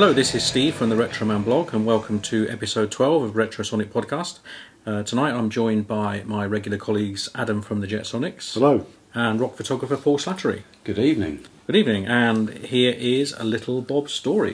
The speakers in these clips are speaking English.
Hello, this is Steve from the Retroman blog, and welcome to episode 12 of Retrosonic Podcast. Uh, tonight I'm joined by my regular colleagues Adam from the Jetsonics Hello. and rock photographer Paul Slattery. Good evening. Good evening, and here is a little Bob story.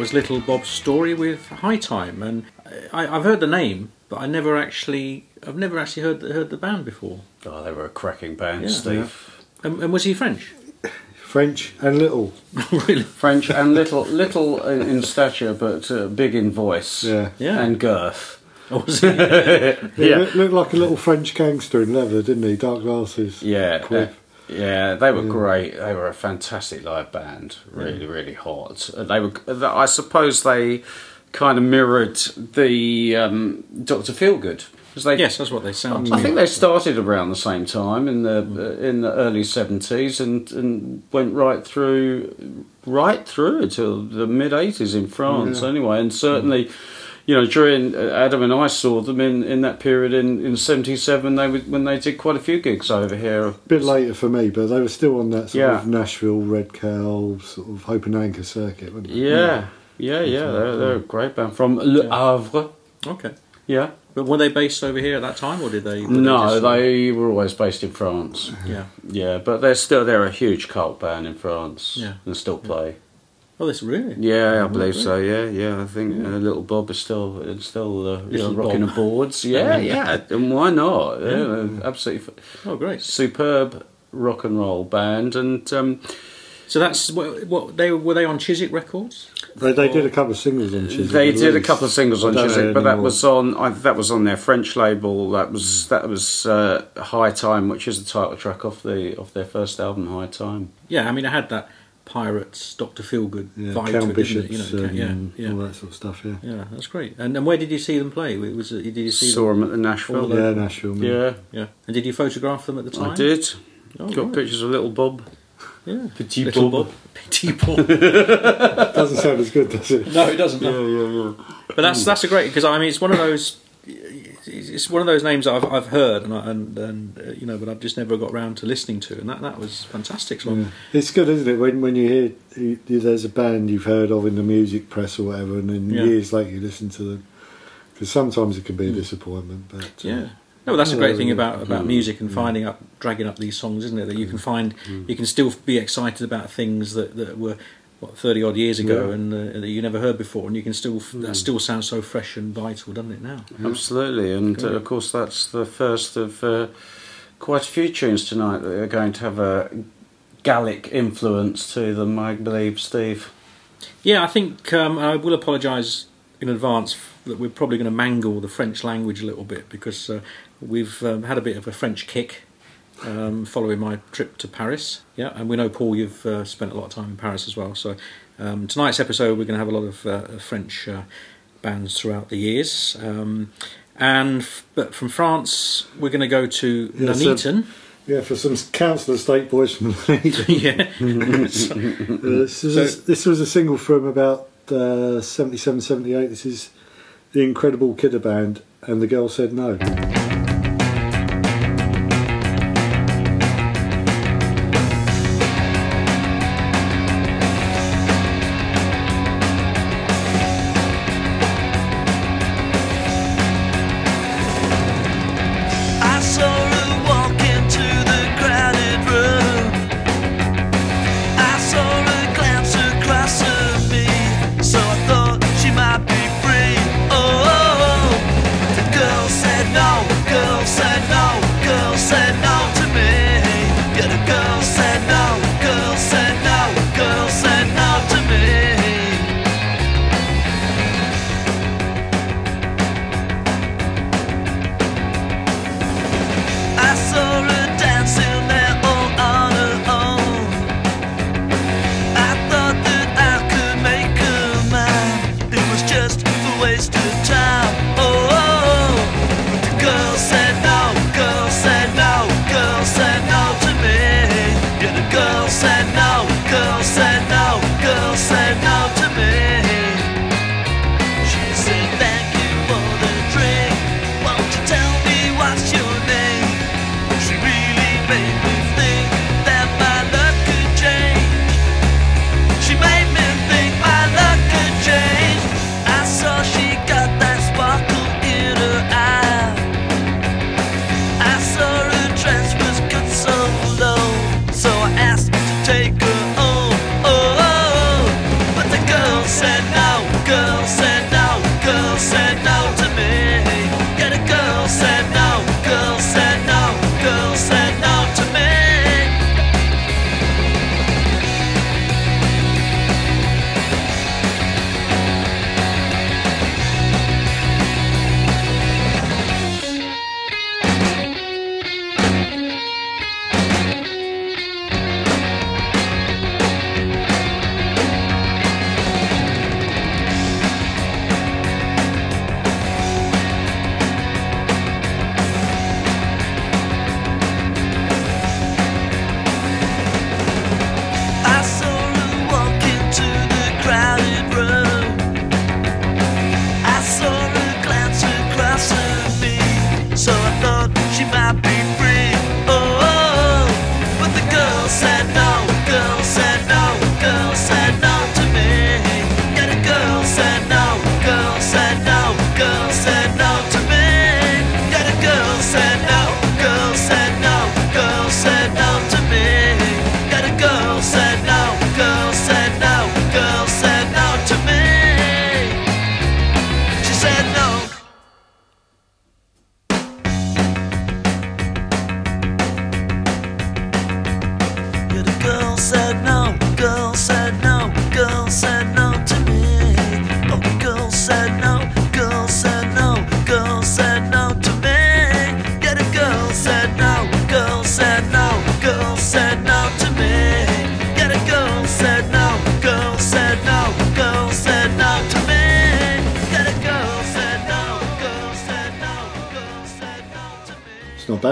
Was Little Bob's story with High Time. And I, I've heard the name, but I never actually, I've never actually heard heard the band before. Oh, they were a cracking band, Yeah. Steve. And, and was he French? French and little. really? French and little, little in in stature, but uh, big in voice. Yeah. Yeah. And girth. Or was he? He Yeah. looked, looked like a little French gangster in leather, didn't he? Dark glasses. Yeah. Quiff. uh, yeah, they were great. They were a fantastic live band. Really, really hot. And They were. I suppose they kind of mirrored the um, Doctor Feelgood because they yes, that's what they sound. I think they started around the same time in the mm. uh, in the early seventies and, and went right through right through until the mid eighties in France anyway and certainly mm. You know during uh, Adam and I saw them in, in that period in in seventy seven they would when they did quite a few gigs over here A bit later for me, but they were still on that sort Yeah. of Nashville, Red Cow, sort of Hope and Anchor circuit, weren't they? yeah yeah yeah they're, they're a great band from Le Havre Okay. yeah But were they based over here at that time, or did they? were no just- they were always based in France Yeah. yeah but they're still they're a huge cult band in France Yeah. and still play. Oh, this really. Yeah, I believe so. Yeah, yeah. I think uh, little Bob is still is still uh, you know, rocking Bob. the boards. Yeah, yeah. And why not? Yeah, absolutely f- Oh, great. superb rock and roll band. And um, So that's what, what they were they on Chiswick Records? They, they did a couple of singles on Chiswick. they did a couple of singles on I don't know Chiswick, but that anymore. was on I, that was on their French label. That was that was uh, High Time, which is the title track off the off their first album, High Time. Yeah, I mean, I had that Pirates, Doctor Feelgood yeah, vibe Count to it, didn't Bishops. You know, um, yeah, yeah. all that sort of stuff. Yeah, Yeah, that's great. And, and where did you see them play? Was it, did you see Saw them? them at the Nashville. All yeah, Nashville. man. Yeah, Yeah. And did you photograph them at the time? I did. Oh, Got right. pictures of little Bob. Yeah. Petit Little Bob. Bob. Petit Bob. doesn't sound as good, does it? no, it doesn't. No. yeah, yeah. But that's that's a great because I mean it's one of those. It's one of those names I've I've heard and I, and, and uh, you know, but I've just never got around to listening to, and that, that was fantastic. So Yeah. It's good, isn't it? When when you hear you, there's a band you've heard of in the music press or whatever, and then Yeah. years later you listen to them. Because sometimes it can be a disappointment, but uh, Yeah. No, that's a great thing about, about music and finding up, dragging up these songs, isn't it? That you can find, you can still be excited about things that, that were what thirty odd years ago, Yeah. and uh, that you never heard before, and you can still that still sounds so fresh and vital, doesn't it now? Absolutely, and uh, of course that's the first of uh, quite a few tunes tonight that are going to have a Gallic influence to them. I believe, Steve. Yeah, I think um, I will apologise in advance that we're probably going to mangle the French language a little bit because uh, we've um, had a bit of a French kick um, following my trip to Paris. Yeah, and we know Paul, you've uh, spent a lot of time in Paris as well. So um, tonight's episode, we're going to have a lot of uh, French uh, bands throughout the years. Um, and f- but from France, we're going to go to Yeah, so- Nuneaton. Yeah, for some council estate boys from Leeds. yeah, this, was a, this was a single from about uh, 77, 78. This is the Incredible Kidda Band, and the girl said no.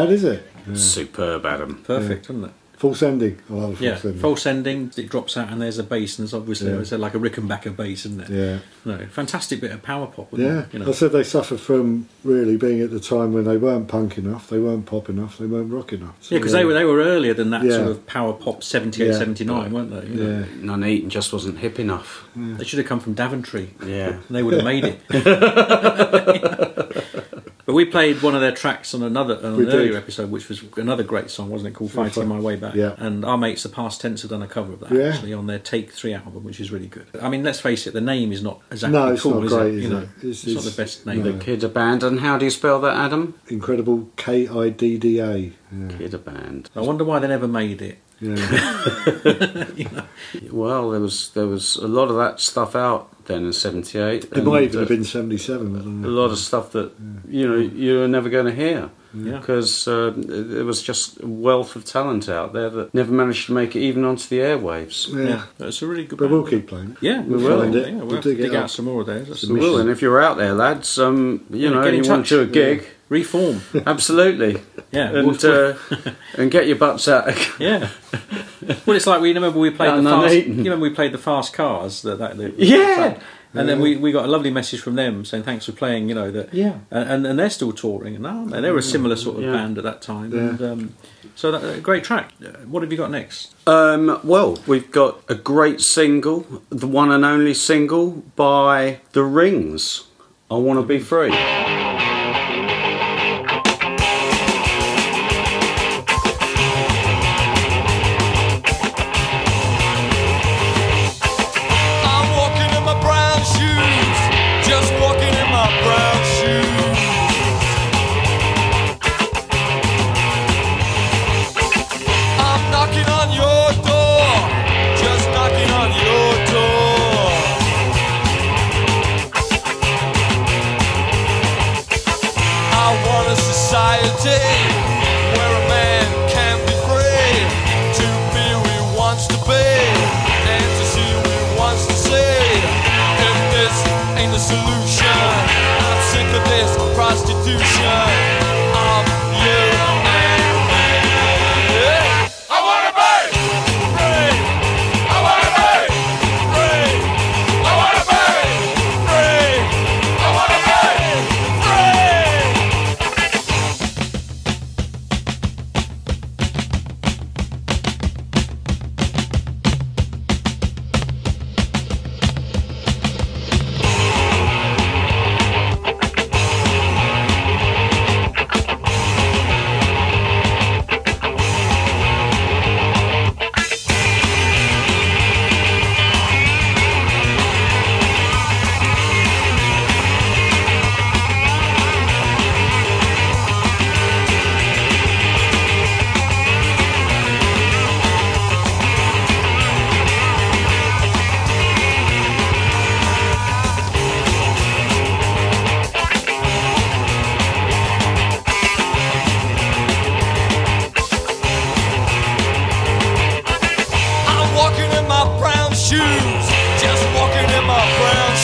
Bad, is it? Superb, Adam. perfect, isn't it? False ending. I love a false Yeah, ending. false ending. It drops out, and there's a bass, and there's obviously Yeah. it's like a Rickenbacker bass, isn't it? Yeah. No, fantastic bit of power pop. Wasn't Yeah, it? you I said they suffered from really being at the time when they weren't punk enough, they weren't pop enough, they weren't rock enough. So Yeah, because they were they were earlier than that Yeah. sort of power pop 78, Yeah. 79, weren't they? You know? Yeah, Nuneaton just wasn't hip enough. They should have come from Daventry. Yeah. And they would have made it. But we played one of their tracks on another on We an did. earlier episode, which was another great song, wasn't it? Called "Fighting My Way Back." Yeah. And our mates, the Past Tense, have done a cover of that Yeah. actually on their Take Three album, which is really good. I mean, let's face it, the name is not exactly No, it's cool, not is great, it? is you know, it? it's, It's- not the best name. no. The Kidda Band. How do you spell that, Adam? Incredible K I D D A. Yeah. Kidda Band. I wonder why they never made it. Yeah. Well, there was there was a lot of that stuff out then in '78. It might even have been 77. A lot of stuff that you know you're never going to hear Yeah. because uh, there was just a wealth of talent out there that never managed to make it even onto the airwaves. Yeah. It's a really good. But band. we'll keep playing. Yeah, We'll will. find it. Yeah, we'll, We'll dig it dig out some more of those. That's It's the a Well, mission. and if you're out there, lads, um, you Yeah, know, get in you want touch. to a gig, reform. absolutely, Yeah, and uh, and get your butts out. Yeah. Well, it's like we remember we played the fast. You remember we played the fast cars. That, that the, Yeah. And then we, we got a lovely message from them saying thanks for playing. You know that. Yeah. And and, and they're still touring, and aren't they? they were a similar sort of Yeah. band at that time. Yeah. And um, so that, a great track. Uh, What have you got next? Um, well, we've got a great single, the one and only single by The Rings. I want to be free.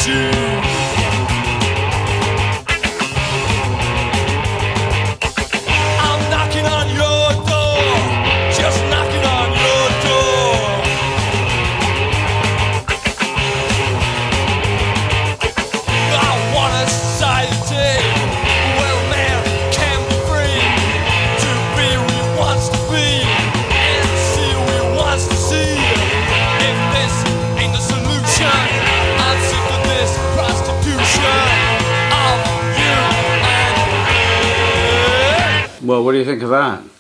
Shoes.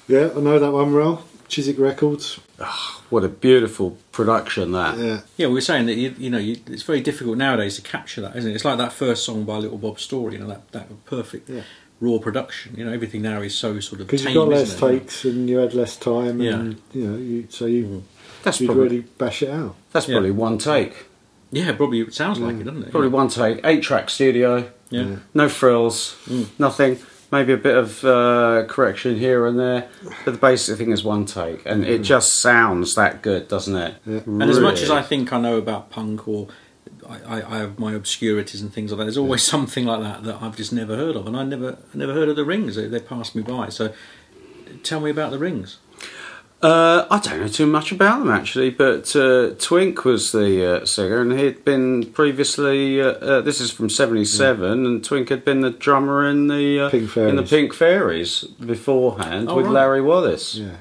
Yeah, I know that one well. Chiswick Records. Ah, what a beautiful production that. Yeah. Yeah, we were saying that you, you know you, it's very difficult nowadays to capture that, isn't it? It's like that first song by Little Bob Story, you know that that perfect Yeah. raw production. You know everything now is so sort of Because you tame, got less isn't it? takes and you had less time, and you know, you, so you mm-hmm. That's you'd probably really bash it out. that's Yeah. probably one take. Yeah, probably it sounds like mm. it, doesn't it? Probably one take. Eight track studio. Yeah. No frills. Mm. Nothing. Maybe a bit of uh, correction here and there, but the basic thing is one take, and it just sounds that good, doesn't it? Yeah. And as much as I think I know about punk or I, I, I have my obscurities and things like that, there's always something like that that I've just never heard of, and I never never heard of the Rings. They, they passed me by. So tell me about the Rings. Uh, I don't know too much about them actually, but uh, Twink was the uh, singer, and he'd been previously. Uh, uh, this is from '77, and Twink had been the drummer in the uh, Pink in the Fairies. Pink Fairies beforehand Oh, with right. Larry Wallis. Yeah.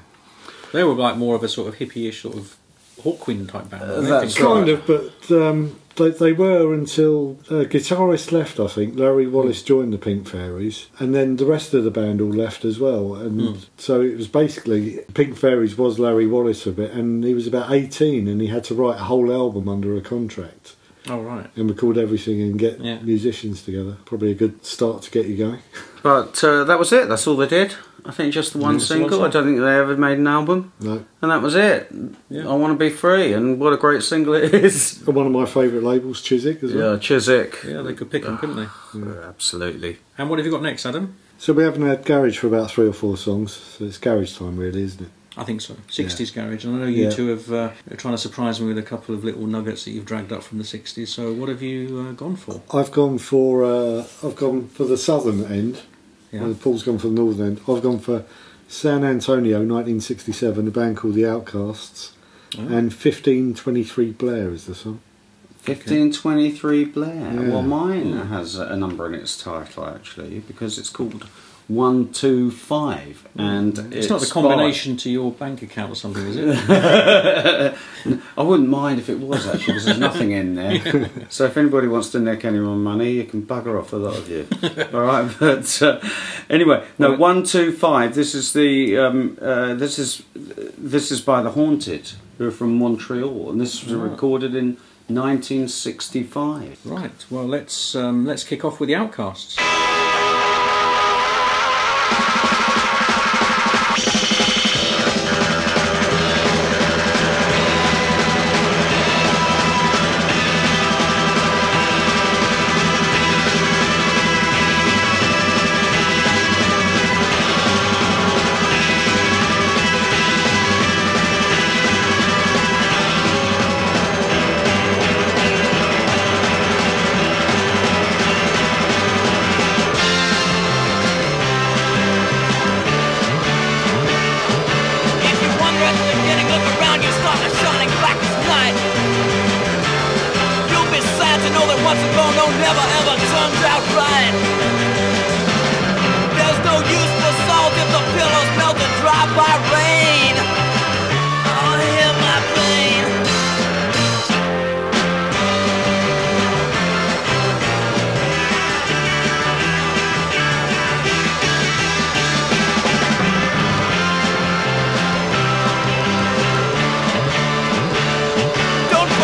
They were like more of a sort of hippie-ish sort of Hawkwind type band. Uh, I that's think. Kind of, but um, they, they were until uh, guitarist left. I think Larry Wallis joined the Pink Fairies, and then the rest of the band all left as well. And so it was basically Pink Fairies was Larry Wallis a bit, and he was about eighteen, and he had to write a whole album under a contract Oh right. and record everything and get Yeah. musicians together. Probably a good start to get you going. But uh, that was it. That's all they did. I think just the one Just the one single. I don't think they ever made an album, No, and that was it. Yeah. I want to be free, and what a great single it is. One of my favourite labels, Chiswick, as Yeah. Chiswick. Yeah, they could pick them, couldn't they? Absolutely. And what have you got next, Adam? So we haven't had garage for about three or four songs. So it's garage time, really, isn't it? I think so. 60s garage. And I know you Yeah. two have uh, are trying to surprise me with a couple of little nuggets that you've dragged up from the 60s. So what have you uh, gone for? I've gone for uh, I've gone for the southern end. Yeah. Uh, Paul's gone for the northern end. I've gone for San Antonio, 1967, a band called the Outcasts, Oh. and 1523 Blair is the song. 1523 Blair. Yeah. Well, mine has a number in its title actually because it's called 125. And Mm. It's, not the by- combination to your bank account or something, is it? I wouldn't mind if it was actually because there's nothing in there. So if anybody wants to nick any more money, you can bugger off a lot of you. All right, but uh, anyway, no Well- one two five. This is the um, uh, this is this is by the Haunted, who are from Montreal, and this was Ah. recorded in 1965. right. Well, let's um, let's kick off with the Outcasts.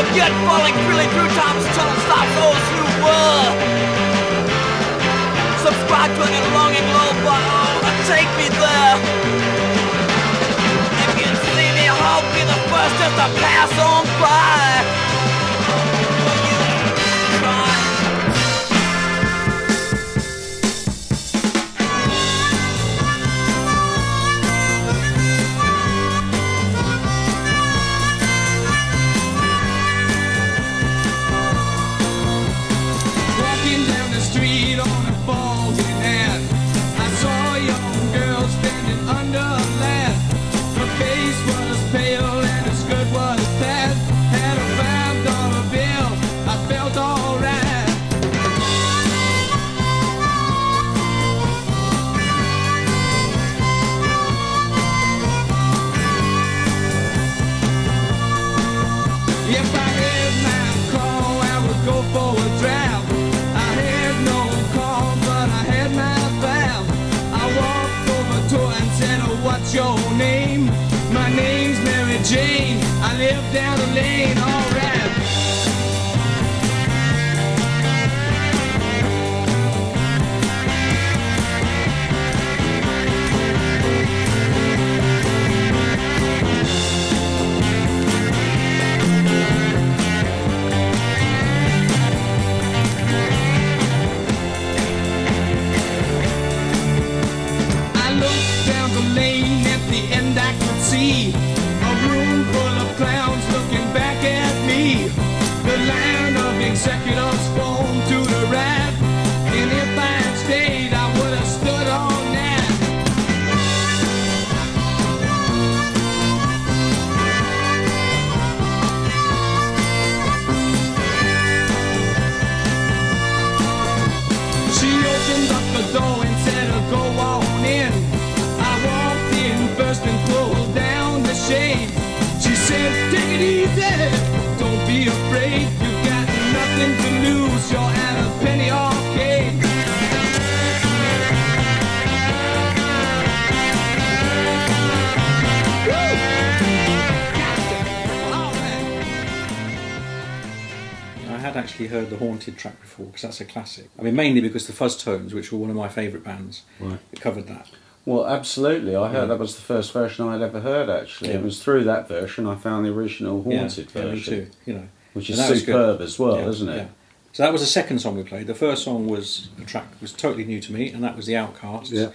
Forget falling freely through time's tunnel stops those who were. Subscribe to an longing lullaby oh, and take me there. If you see me, I'll be the first just to pass on by. Jane. I live down the lane, alright. Because that's a classic. I mean, mainly because the Fuzztones, which were one of my favourite bands, Right. covered that. Well, absolutely. I heard that was the first version I'd ever heard. Actually, Yeah. it was through that version I found the original haunted yeah, yeah, me version, too. You know, which is superb as well, Yeah, isn't it? yeah. So that was the second song we played. The first song was a track was totally new to me, and that was the Outcasts. Yeah.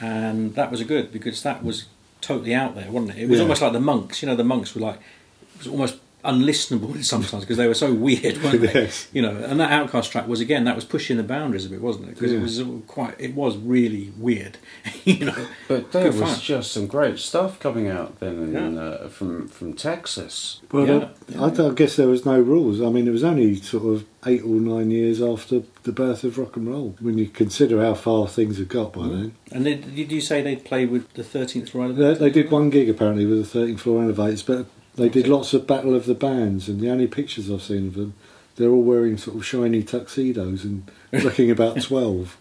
And that was a good because that was totally out there, wasn't it? It was Yeah. almost like the monks. You know, the monks were like it was almost unlistenable sometimes because they were so weird, weren't they? Yes. You know, and that Outcast track was again that was pushing the boundaries a bit, wasn't it? Because Yeah. it was quite, it was really weird. you know, But there Good was fun. just some great stuff coming out then in, uh, from from Texas. Well, Yeah, I, I don't- guess there was no rules. I mean, it was only sort of eight or nine years after the birth of rock and roll. When you consider how far things had got by Mm. then, And did, did you say they'd play with the Thirteenth Floor? they, they did one gig apparently with the 13th floor elevators, but they did lots of battle of the bands. And the only pictures I've seen of them, they're all wearing sort of shiny tuxedos and looking about twelve.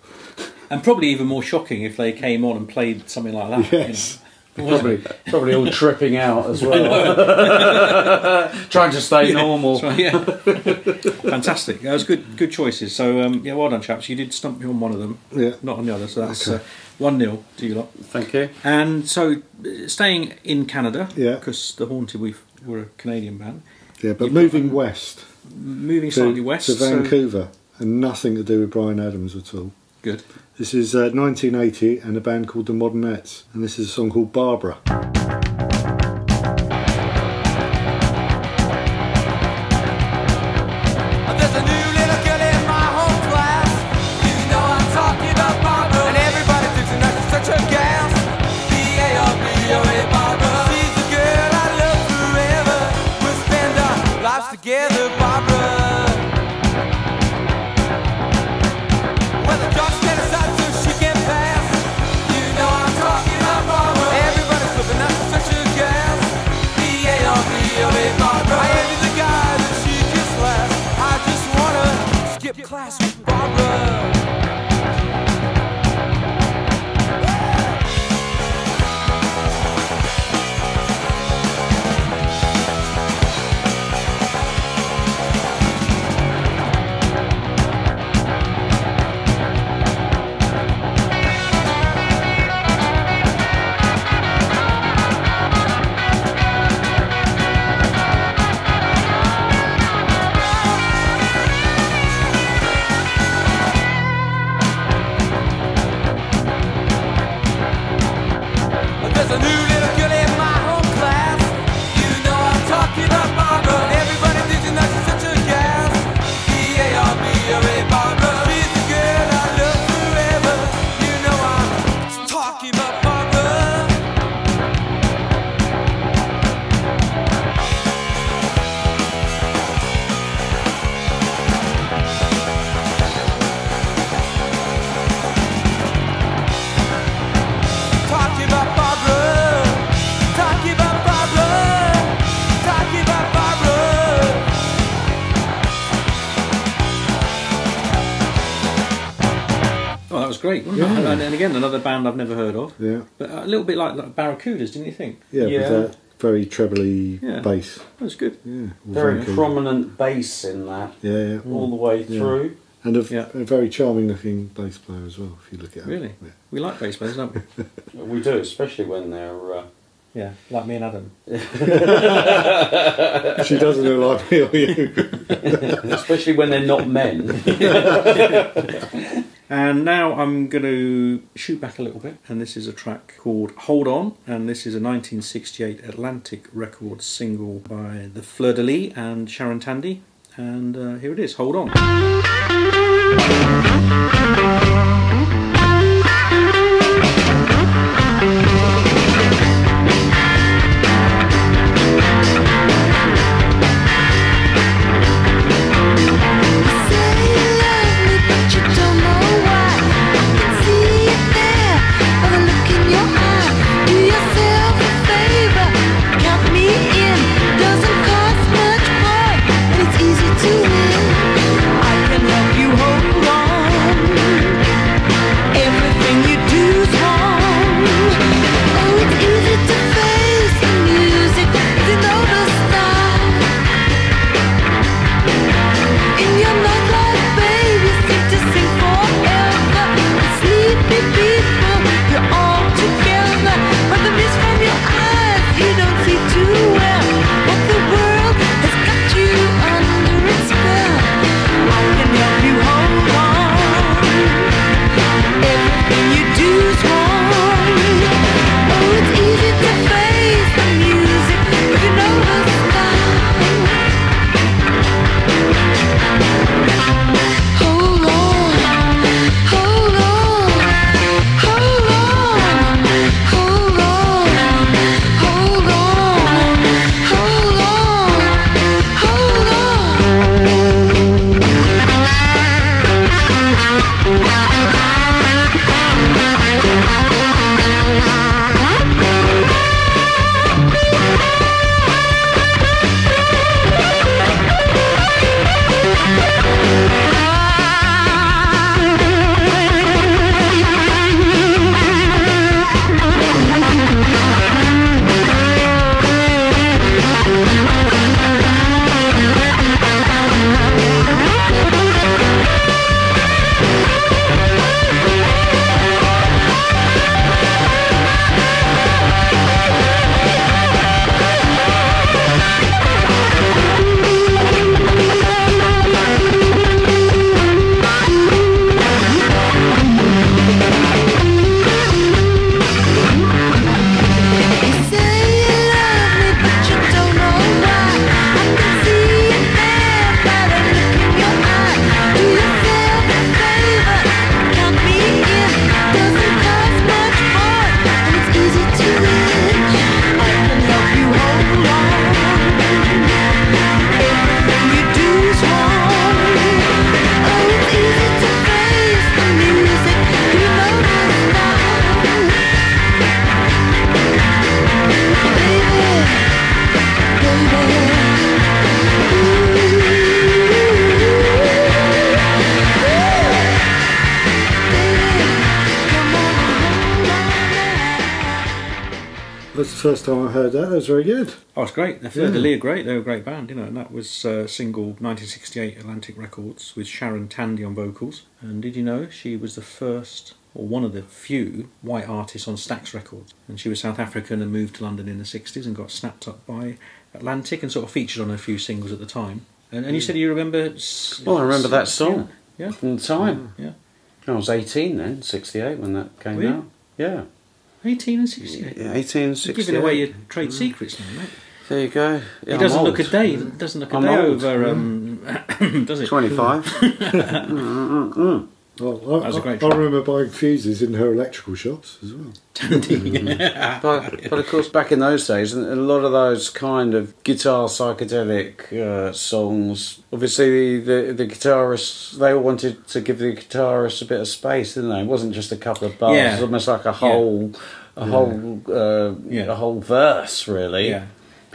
And probably even more shocking if they came on and played something like that. you know. Yes. Probably, probably all tripping out as well, trying to stay normal. Right, yeah. Fantastic. That was good good choices. So um, yeah, well done chaps. You did stump me on one of them, Yeah. not on the other. So that's Okay. uh, one 0 to you lot. Thank you. And so uh, staying in Canada, Yeah. because the Haunted we were a Canadian band, Yeah, but You've moving west moving to, slightly west to so- Vancouver, and nothing to do with Bryan Adams at all. Good. This is uh, 1980 and a band called the Modernettes, and this is a song called Barbara. Great. Wasn't it? Yeah. And, and again, another band I've never heard of, Yeah, but a little bit like, like Barracudas, didn't you think? yeah, Yeah. with that very trebly Yeah. bass. That's good. Yeah, Very Vancouver. prominent bass in that, Yeah, yeah. all the way Yeah. through. And a, Yeah. a very charming looking bass player as well, if you look at it. Really, Yeah. we like bass players, don't we? We do, especially when they're. Uh, yeah, like me and Adam. She doesn't look like me or you. especially when they're not men. And now I'm going to shoot back a little bit, and this is a track called Hold On, and this is a 1968 Atlantic Records single by the Fleur de Lys and Sharon Tandy. And uh, here it is, Hold On. First time I heard that. That was very good. Oh, it's great. The Fleur de Lys are great. They were a great band, you know, and that was uh, single 1968 Atlantic Records with Sharon Tandy on vocals. And did you know she was the first or one of the few white artists on Stax Records? And she was South African and moved to London in the 60s and got snapped up by Atlantic and sort of featured on a few singles at the time. And, and you said you remember. Well, I remember that song. Yeah. From the time. Yeah. I was 18 then, 68 when that came out. Yeah. 18 and 68. yeah 18, You're giving away your trade mm. secrets now, mate. There you go. He doesn't I'm look a day. Doesn't look a I'm day old. over. Mm. Um, does it? 25. Mm, Well, I, That was a great I, I remember buying fuses in her electrical shops as well. but, but of course, back in those days, a lot of those kind of guitar psychedelic uh, songs, obviously the, the the guitarists they wanted to give the guitarist a bit of space, didn't they? It wasn't just a couple of bars; Yeah. it was almost like a whole, a whole, uh, Yeah. a whole verse, really. Yeah.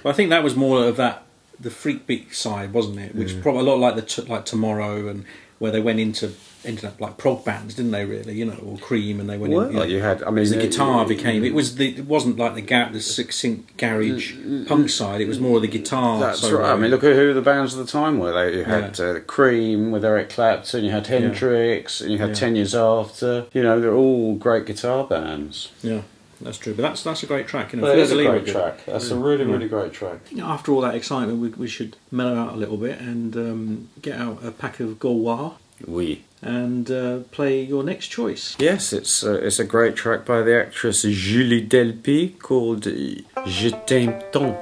Well, I think that was more of that the freak beat side, wasn't it? Which probably a lot like the t- like Tomorrow and where they went into ended up like prog bands, didn't they? Really, you know, or Cream, and they went. Well, in, you, know, you had. I mean, the uh, guitar became. It was the. It wasn't like the ga- the succinct garage punk side. It was more of the guitar. That's solo. right. I mean, look at who the bands of the time were. They, you had uh, Cream with Eric Clapton, you had Hendrix, and you had Yeah. Ten Years After. You know, they're all great guitar bands. Yeah, that's true. But that's that's a great track. You know, But it is a Fleur great good. track. That's a really, really great track. You know, after all that excitement, we, we should mellow out a little bit and um, get out a pack of Gaulois Oui. and uh, play your next choice. Yes, it's uh, it's a great track by the actress Julie Delpy called Je t'aime tant.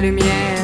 La lumière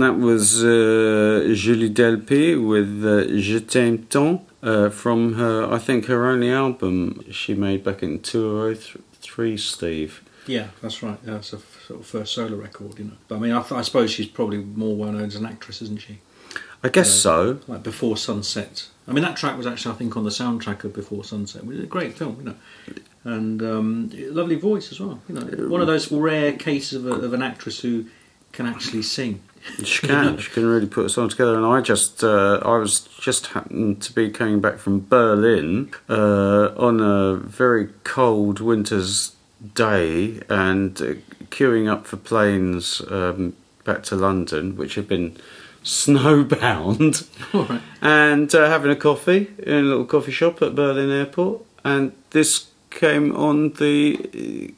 and that was uh, Julie Delpy with uh, Je t'aime tant uh, from her, I think, her only album she made back in 2003, Steve. Yeah, that's right. Yeah, it's a sort of first solo record, you know. But I mean, I, th- I suppose she's probably more well known as an actress, isn't she? I guess Yeah. so. Like Before Sunset. I mean, that track was actually, I think, on the soundtrack of Before Sunset. Which is a great film, you know. And um, lovely voice as well. You know, one of those rare cases of, a, of an actress who can actually sing. She can. she can really put a song together. And I just, uh, I was just happened to be coming back from Berlin uh, on a very cold winter's day and uh, queuing up for planes um, back to London, which had been snowbound, right. and uh, having a coffee in a little coffee shop at Berlin Airport, and this came on the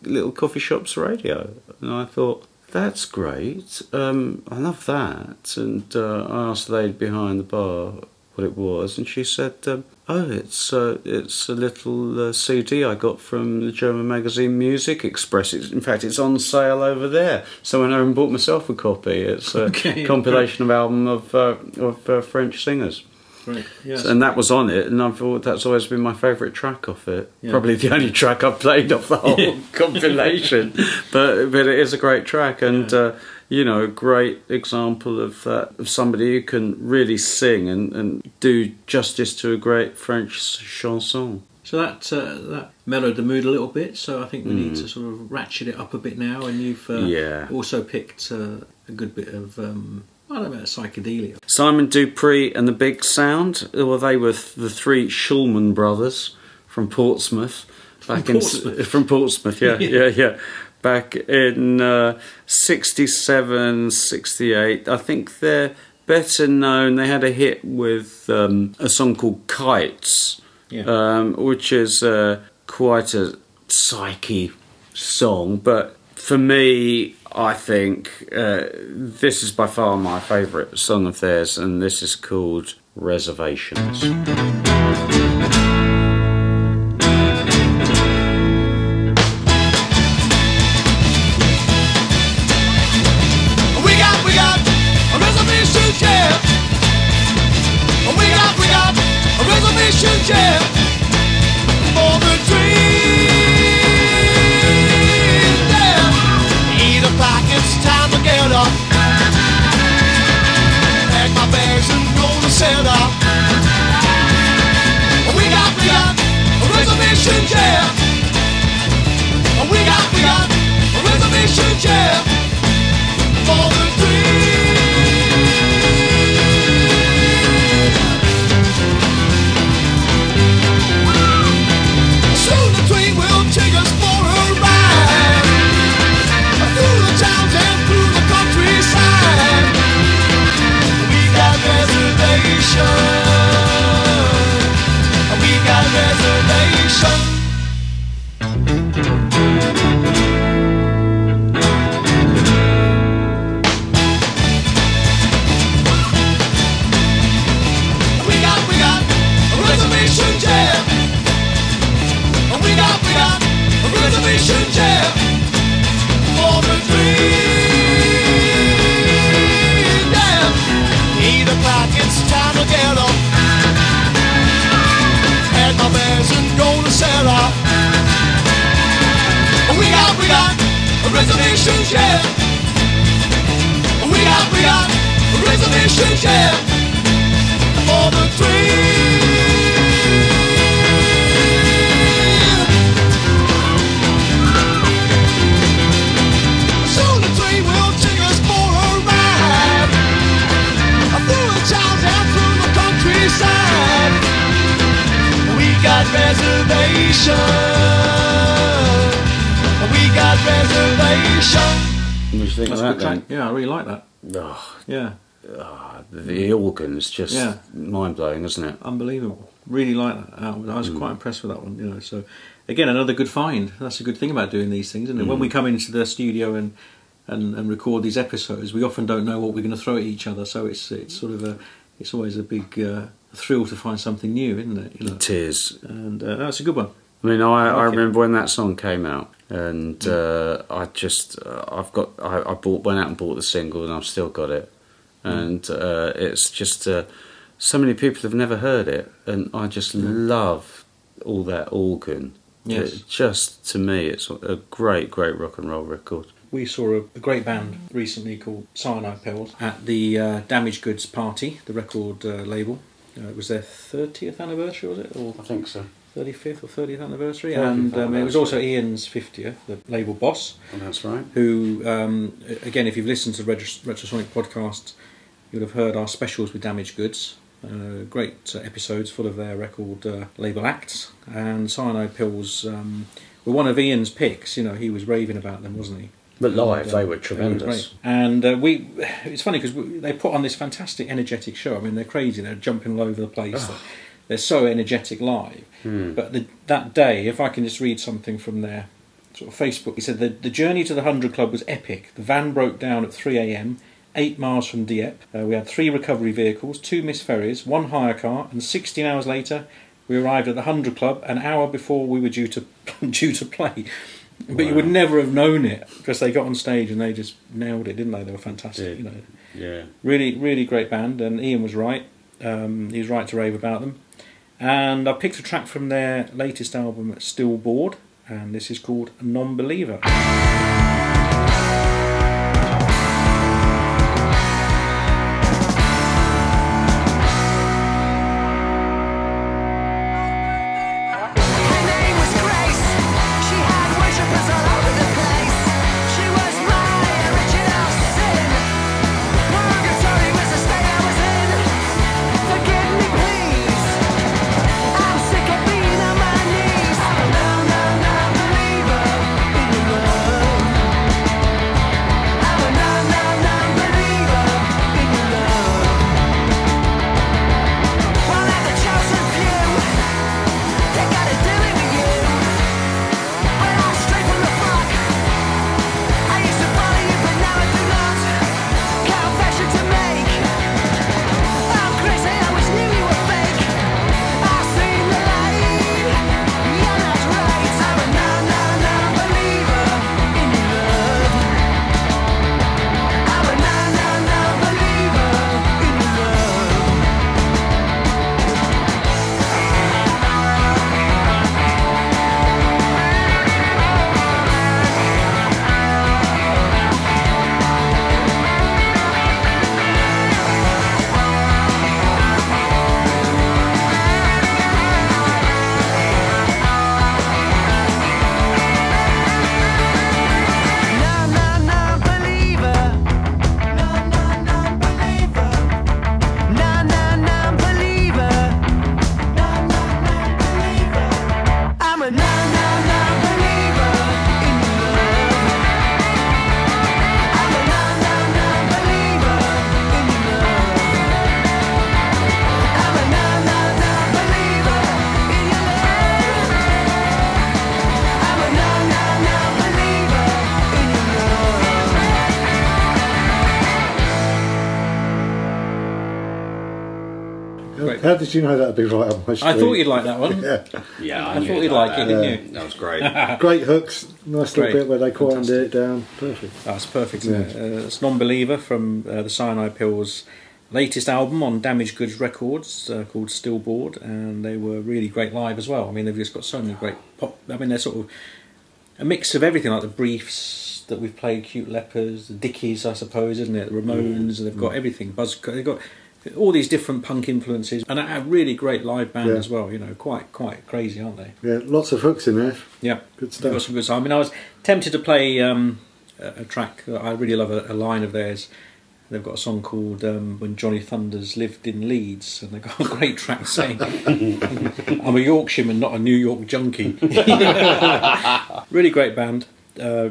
uh, little coffee shop's radio, and I thought. That's great. Um, I love that. And uh, I asked the lady behind the bar what it was, and she said, um, "Oh, it's uh, it's a little uh, CD I got from the German magazine Musikexpress. It's, in fact, it's on sale over there. So I went over and bought myself a copy. It's a Okay, compilation of album of uh, of uh, French singers." Right. Yes. And that was on it, and I thought that's always been my favourite track off it. Yeah. Probably the only track I've played off the whole compilation, but but it is a great track, and uh, you know, a great example of that of somebody who can really sing and, and do justice to a great French chanson. So that uh, that mellowed the mood a little bit. So I think we Mm. need to sort of ratchet it up a bit now. And you've uh, Yeah. also picked uh, a good bit of um, I don't know psychedelia. Simon Dupree and the Big Sound. Well, they were the three Shulman brothers from Portsmouth. Back in Portsmouth? from Portsmouth, yeah, Yeah. yeah, yeah. Back in uh, 67, 68. I think they're better known. They had a hit with um, a song called Kites, Yeah. um, which is uh, quite a psyche song. But for me, I think uh, this is by far my favourite song of theirs, and this is called Reservations. Think That's of that then? Yeah, I really like that. Oh, Yeah, the organ's just Yeah. mind blowing, isn't it? unbelievable. Really like that album. I was Mm. quite impressed with that one. You know, so again, another good find. That's a good thing about doing these things, isn't it? When Mm. we come into the studio and, and and record these episodes, we often don't know what we're going to throw at each other. So it's it's sort of a it's always a big uh, thrill to find something new, isn't it? You know, is. and uh, that's a good one. I mean, I, I remember when that song came out, and uh, I just, uh, I've got, I, I bought, went out and bought the single, and I've still got it, and uh, it's just uh, so many people have never heard it, and I just love all that organ. Yes. It just to me, it's a great, great rock and roll record. We saw a, great band recently called Cyanide Pills at the uh, Damaged Goods Party, the record uh, label. Uh, it was their 30th anniversary, was it? Or I think so. 35th or 30th anniversary? 30th and um, it was also. Ian's 50th, the label boss. That's right. who, um, again, if you've listened to Retro- Retrosonic podcast, you'll have heard our specials with Damaged Goods. Uh, great uh, episodes full of their record uh, label acts. And Cyanide Pills um, were one of Ian's picks. You know, he was raving about them, wasn't he? But live, And, uh, they were they tremendous. And uh, we, it's funny because they put on this fantastic, energetic show. I mean, they're crazy. They're jumping all over the place. They're so energetic live. Hmm. But the, that day, if I can just read something from their sort of Facebook, he said the, the journey to the Hundred Club was epic. The van broke down at 3 a.m. Eight miles from Dieppe. Uh, we had three recovery vehicles, two missed ferries, one hire car, and 16 hours later, we arrived at the Hundred Club an hour before we were due to due to play. But you would never have known it because they got on stage and they just nailed it, didn't they? They were fantastic. You know, Yeah. really, really great band, and Ian was right. Um, he was right to rave about them. And I picked a track from their latest album, Still Bored, and this is called Non Believer. Great. How did you know that'd be right on my street? I thought you'd like that one. Yeah, Yeah, I thought you'd like it, didn't you? That was great. great hooks. Nice Great. little bit where they quietened Fantastic. it down. Perfect. That's perfect. isn't it? Uh, it's Non Believer from uh, the Cyanide Pills' latest album on Damaged Goods Records uh, called Still Bored, and they were really great live as well. I mean, they've just got so many great pop. I mean, they're sort of a mix of everything, like the Briefs that we've played, Cute Lepers, the Dickies, I suppose, isn't it? The Ramones, and they've got everything. Buzz, they've got all these different punk influences, and a really great live band Yeah. as well. You know, quite quite crazy, aren't they? Yeah, lots of hooks in there. Yeah, Good got stuff. some good stuff. I mean, I was tempted to play um, a, a track. I really love a, a line of theirs. They've got a song called um, "When Johnny Thunders Lived in Leeds," and they've got a great track saying, "I'm a Yorkshireman, not a New York junkie." really great band. Uh,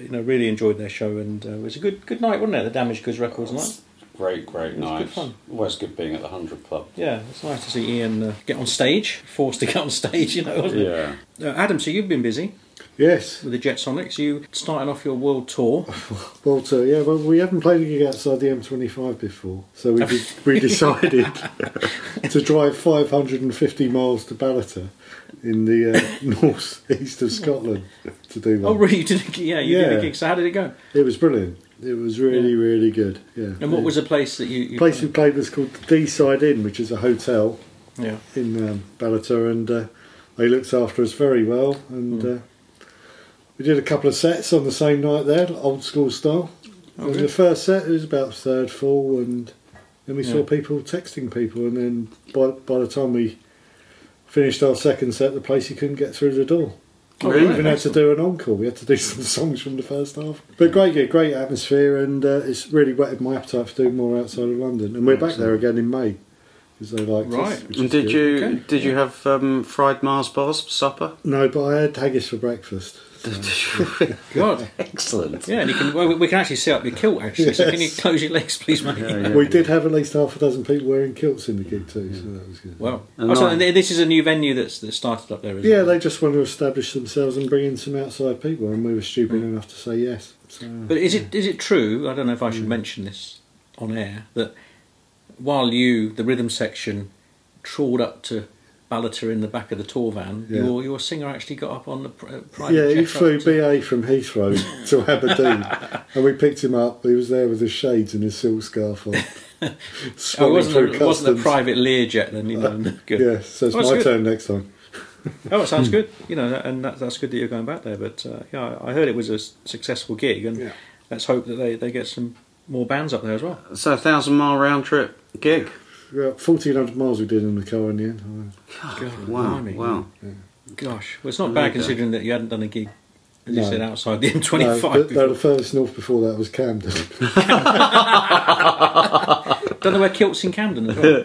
you know, really enjoyed their show, and uh, it was a good good night, wasn't it? The damage Goods Records night. Great, great was night. good fun. Always good being at the Hundred Club. Yeah, it's nice to see Ian uh, get on stage, forced to get on stage. You know, wasn't Yeah. it? Uh, Adam, so you've been busy. Yes. with the Jetsonics, You starting off your world tour. Walter, yeah, well, we haven't played a gig outside the M25 before, so we, de- we decided to drive 550 miles to Ballater in the uh, north east of Scotland to do that. Oh, really? You did a, yeah, you did Yeah. a gig. So how did it go? It was brilliant. It was really, really good. Yeah. And what was the place that you? you the place we played was called the Deeside Inn, which is a hotel Yeah. in um, Ballater, and uh, they looked after us very well. And Hmm. uh, we did a couple of sets on the same night there, old school style. Oh, and the first set it was about third full, and then we saw people texting people, and then by by the time we finished our second set, the place you couldn't get through the door. Oh, we really? even had to do an encore. We had to do some songs from the first half. But great gig, great atmosphere, and uh, it's really whetted my appetite for doing more outside of London. And we're back there again in May because they liked Right. us. And did good. you Okay. did you have um, fried Mars bars for supper? No, but I had haggis for breakfast. God. Excellent. Yeah, and you can. Well, we can actually see up your kilt. Actually, so can you close your legs, please, mate? Yeah. We did have at least half a dozen people wearing kilts in the gig too, so that was good. Well, And oh, so this is a new venue that's that started up there. Isn't Yeah, it? they just want to establish themselves and bring in some outside people, and we were stupid hmm. enough to say yes. So, But is it is it true? I don't know if I should hmm. mention this on air that while you, the rhythm section, trawled up to Ballater in the back of the tour van, Yeah. your your singer actually got up on the pr- uh, private yeah, he jet flew to- BA from Heathrow to Aberdeen, and we picked him up. He was there with his shades and his silk scarf on. Oh, it wasn't through a, it wasn't a private Learjet then, you know. good. Yeah, so it's Oh, my good. turn next time. Oh, it sounds good. You know, and that, that's good that you're going back there. But uh, yeah, I heard it was a successful gig, and Yeah. let's hope that they, they get some more bands up there as well. So a thousand mile round trip gig. About 1,400 miles we did in the car in the end. God, Wow, blimey. wow. Gosh, well, it's not bad considering that you hadn't done a gig, as you No. said, outside the M25. the, no, the furthest north before that was Camden. Don't know where kilts in Camden as well.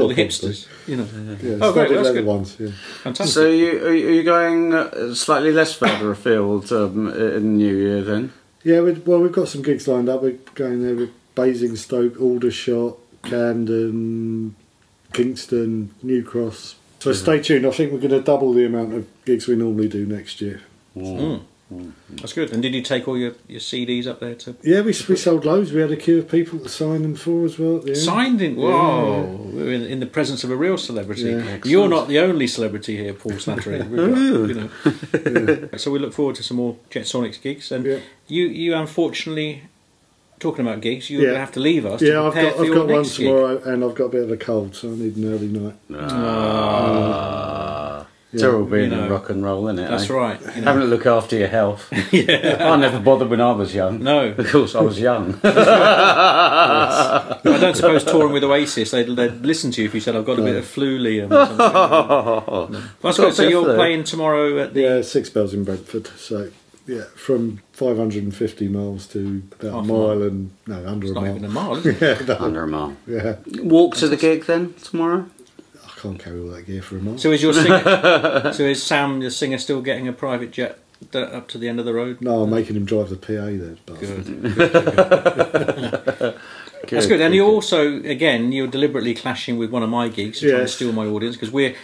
All the hipsters, you know. Yeah, Oh, great, studded that's good. ones. Yeah. Fantastic. So you are you going uh, slightly less further afield um, in new year then? Yeah, well, we've got some gigs lined up. We're going there with Basingstoke, Aldershot, Camden, Kingston, New Cross. So stay tuned. I think we're going to double the amount of gigs we normally do next year. Mm. That's good. And did you take all your, your CDs up there to Yeah, we, we sold loads. We had a queue of people to sign them for as well. At the end. signed in? Whoa! We're in, in the presence of a real celebrity. Yeah. You're not the only celebrity here, Paul Slattery. Got, you know. So we look forward to some more Jet Sonics gigs. And Yeah. you, you unfortunately, talking about gigs, you're Yeah. going to have to leave us. Yeah, to I've prepare got for I've your got one next gig. tomorrow, and I've got a bit of a cold, so I need an early night. Terrible being You know, in rock and roll, isn't it? That's eh? right. You know. Having to look after your health. yeah. I never bothered when I was young. No. Of course, I was young. I don't suppose touring with Oasis, they'd, they'd listen to you if you said, I've got a bit of flu, Liam. Or something. No. That's Got a good. So you're flu. playing tomorrow at the. Yeah, six bells in Brentford. So yeah, from 550 miles to about a a mile mile. and no under It's a not mile. even a mile, is it? yeah, no, Under a mile. yeah. Walk to the gig then tomorrow. I can't carry all that gear for a mile. So is your singer, so is Sam, your singer, still getting a private jet d- up to the end of the road? no, I'm making him drive the PA there. Bastard. That's good. And you also, again, you're deliberately clashing with one of my gigs, trying to Yes. steal my audience because we're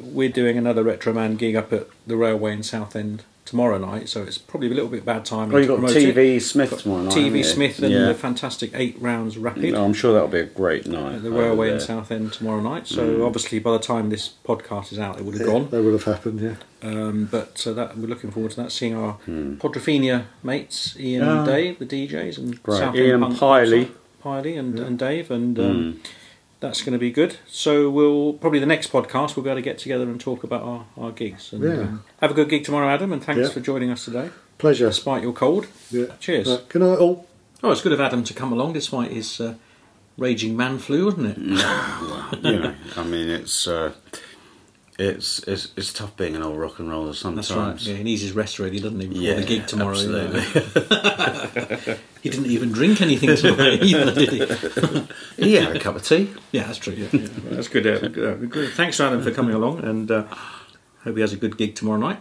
we're doing another Retro Man gig up at the Railway in Southend tomorrow night. So it's probably a little bit bad timing. Oh, you've got promote it. TV Smith tomorrow night. haven't TV? Smith and yeah. the fantastic eight rounds rapid. No, I'm sure that'll be a great night. at the over railway in there. Southend tomorrow night. So Mm. obviously, by the time this podcast is out, it would have gone. That would have happened, yeah. Um, but uh, that we're looking forward to that. Seeing our Podrophenia mates, Ian Ah. and Dave, the DJs, and Great. Southend Ian Punk Piley. Piley and, and Dave, and um, that's going to be good. So we'll probably the next podcast we'll be able to get together and talk about our, our gigs. And, Yeah. um, have a good gig tomorrow, Adam, and thanks Yeah. for joining us today, Pleasure. despite your cold. Yeah. Cheers. Right, good night, all. Oh, it's good of Adam to come along despite his uh, raging man flu, wasn't it? you know, I mean, it's uh, it's it's it's tough being an old rock and roller sometimes. That's right. Yeah, he needs his rest ready, doesn't he? Before Yeah, the gig tomorrow. absolutely. he didn't even drink anything tonight, either, did he? He had a cup of tea. Yeah, that's true. Yeah, yeah. Well, that's good. Uh, good. Thanks, Adam, for coming along, and uh, hope he has a good gig tomorrow night.